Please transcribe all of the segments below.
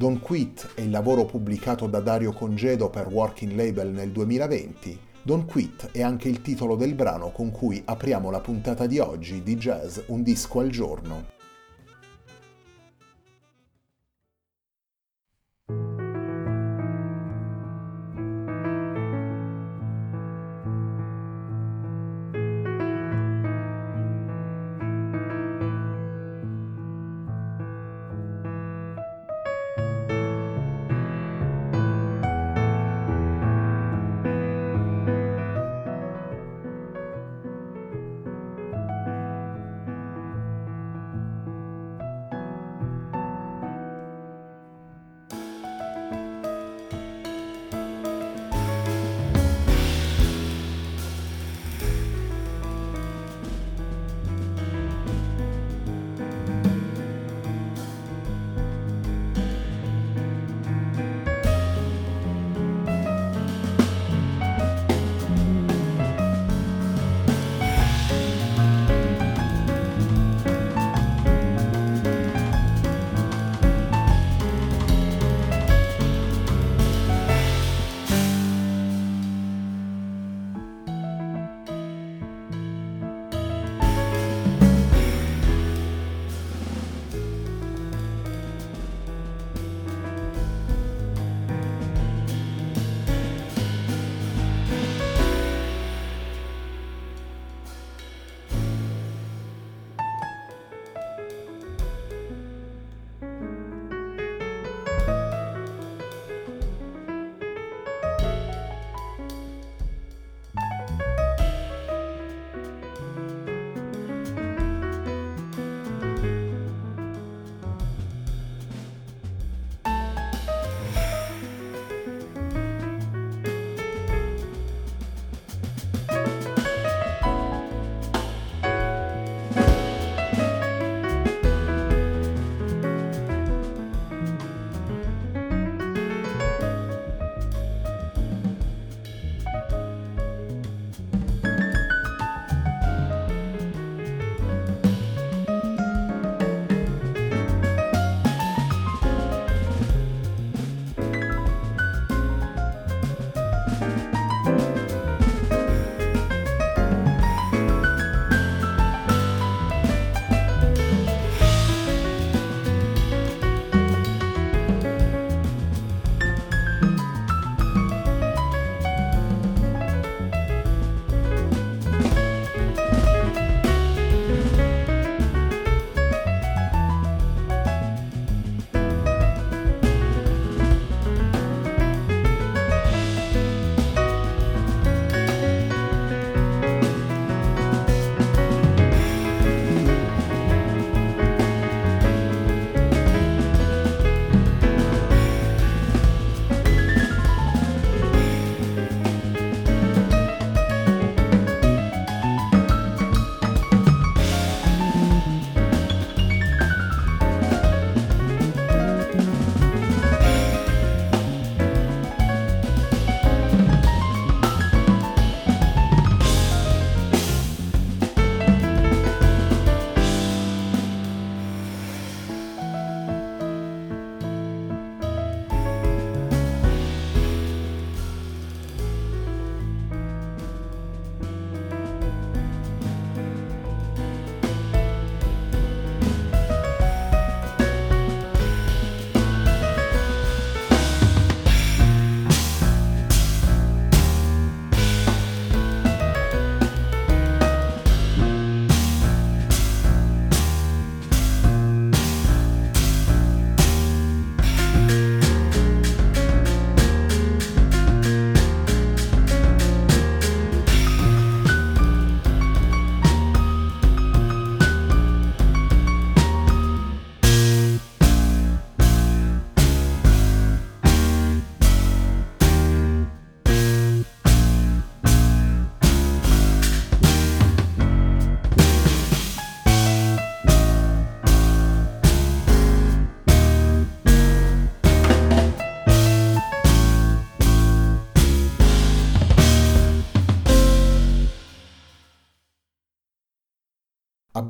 Don't Quit è il lavoro pubblicato da Dario Congedo per Working Label nel 2020. Don't Quit è anche il titolo del brano con cui apriamo la puntata di oggi di Jazz Un disco al giorno.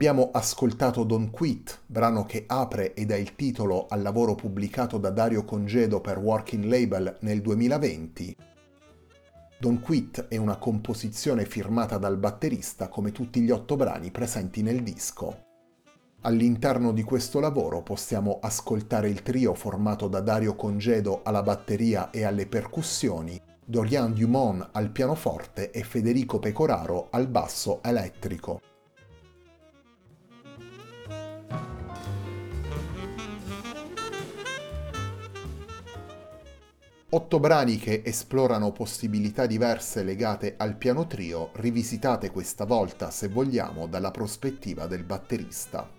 Abbiamo ascoltato Don't Quit, brano che apre e dà il titolo al lavoro pubblicato da Dario Congedo per Working Label nel 2020. Don't Quit è una composizione firmata dal batterista come tutti gli otto brani presenti nel disco. All'interno di questo lavoro possiamo ascoltare il trio formato da Dario Congedo alla batteria e alle percussioni, Dorian Dumont al pianoforte e Federico Pecoraro al basso elettrico. Otto brani che esplorano possibilità diverse legate al piano trio, rivisitate questa volta, se vogliamo, dalla prospettiva del batterista.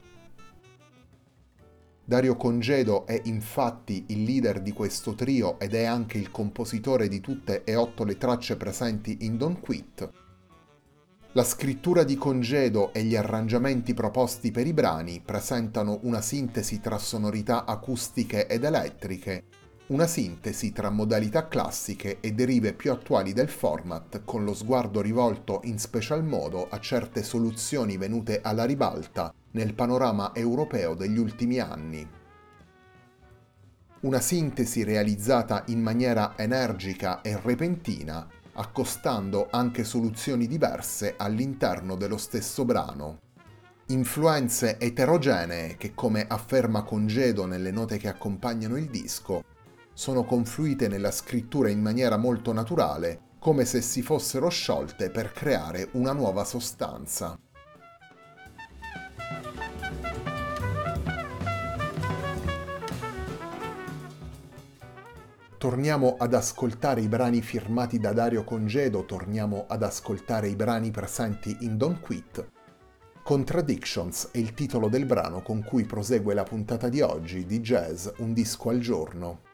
Dario Congedo è infatti il leader di questo trio ed è anche il compositore di tutte e otto le tracce presenti in Don't Quit. La scrittura di Congedo e gli arrangiamenti proposti per i brani presentano una sintesi tra sonorità acustiche ed elettriche una sintesi tra modalità classiche e derive più attuali del format con lo sguardo rivolto in special modo a certe soluzioni venute alla ribalta nel panorama europeo degli ultimi anni. Una sintesi realizzata in maniera energica e repentina, accostando anche soluzioni diverse all'interno dello stesso brano. Influenze eterogenee che, come afferma Congedo nelle note che accompagnano il disco, sono confluite nella scrittura in maniera molto naturale, come se si fossero sciolte per creare una nuova sostanza. Torniamo ad ascoltare i brani firmati da Dario Congedo, torniamo ad ascoltare i brani presenti in Don't Quit. Contradictions è il titolo del brano con cui prosegue la puntata di oggi di Jazz Un disco al giorno.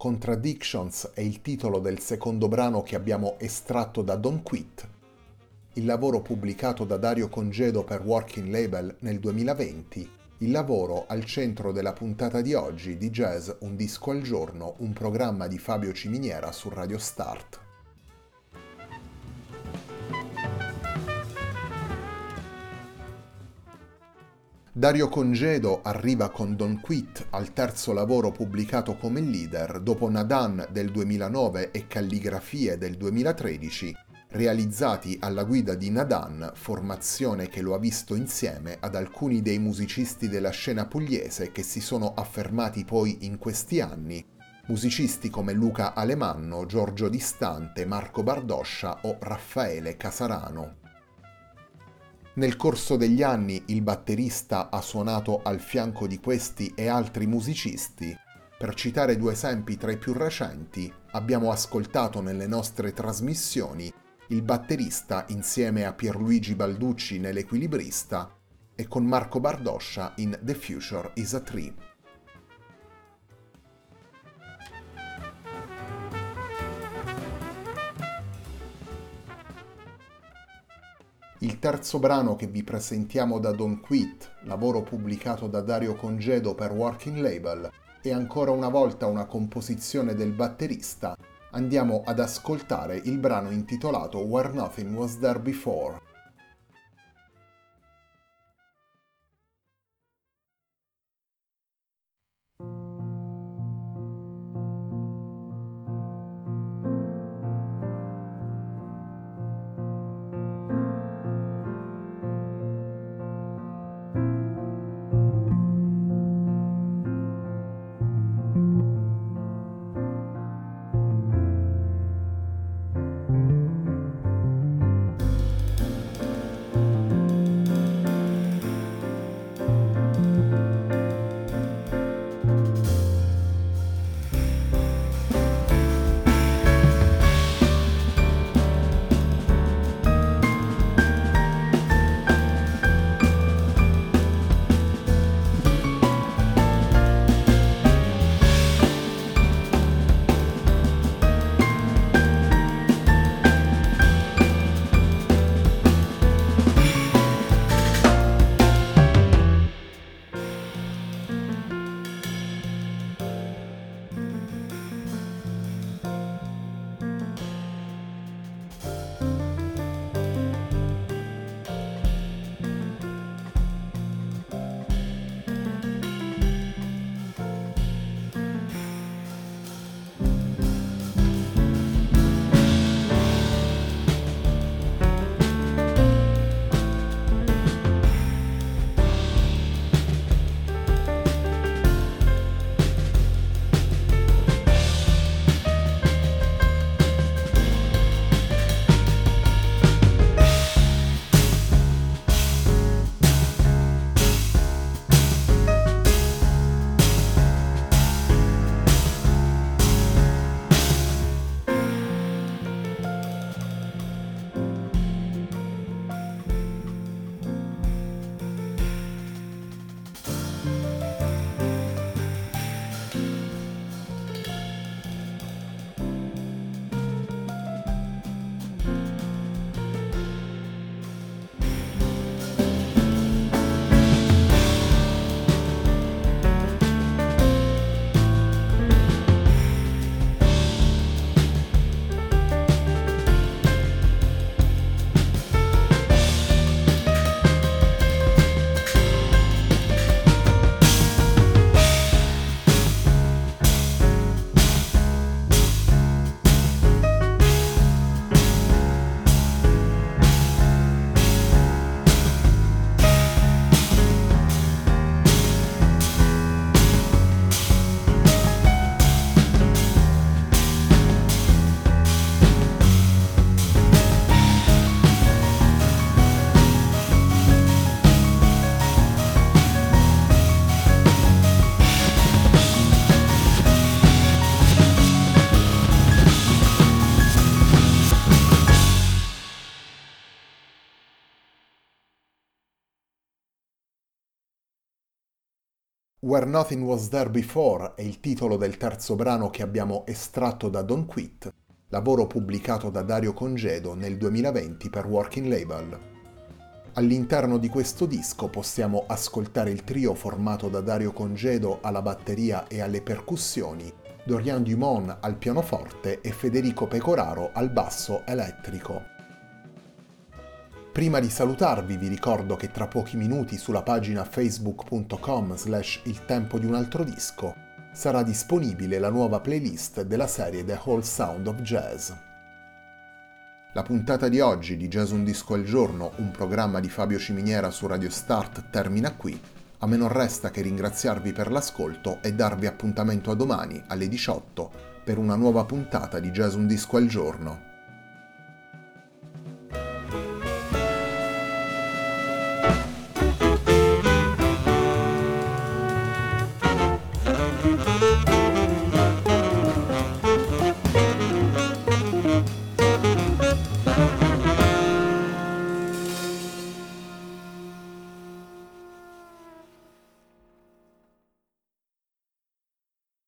Contradictions è il titolo del secondo brano che abbiamo estratto da Don't Quit, il lavoro pubblicato da Dario Congedo per Working Label nel 2020, il lavoro al centro della puntata di oggi di Jazz Un disco al giorno, un programma di Fabio Ciminiera su Radio Start. Dario Congedo arriva con Don't Quit al terzo lavoro pubblicato come leader dopo Nadan del 2009 e Calligrafie del 2013, realizzati alla guida di Nadan, formazione che lo ha visto insieme ad alcuni dei musicisti della scena pugliese che si sono affermati poi in questi anni, musicisti come Luca Alemanno, Giorgio Distante, Marco Bardoscia o Raffaele Casarano. Nel corso degli anni il batterista ha suonato al fianco di questi e altri musicisti. Per citare due esempi tra i più recenti, abbiamo ascoltato nelle nostre trasmissioni il batterista insieme a Pierluigi Balducci nell'Equilibrista e con Marco Bardoscia in The Future is a Tree. Il terzo brano che vi presentiamo da Don't Quit, lavoro pubblicato da Dario Congedo per Working Label, è ancora una volta una composizione del batterista. Andiamo ad ascoltare il brano intitolato Where Nothing Was There Before. Where Nothing Was There Before è il titolo del terzo brano che abbiamo estratto da Don't Quit, lavoro pubblicato da Dario Congedo nel 2020 per Working Label. All'interno di questo disco possiamo ascoltare il trio formato da Dario Congedo alla batteria e alle percussioni, Dorian Dumont al pianoforte e Federico Pecoraro al basso elettrico. Prima di salutarvi vi ricordo che tra pochi minuti sulla pagina facebook.com slash il tempo di un altro disco sarà disponibile la nuova playlist della serie The Whole Sound of Jazz. La puntata di oggi di Jazz Un Disco al Giorno, un programma di Fabio Ciminiera su Radio Start, termina qui. A me non resta che ringraziarvi per l'ascolto e darvi appuntamento a domani alle 18 per una nuova puntata di Jazz Un Disco al Giorno.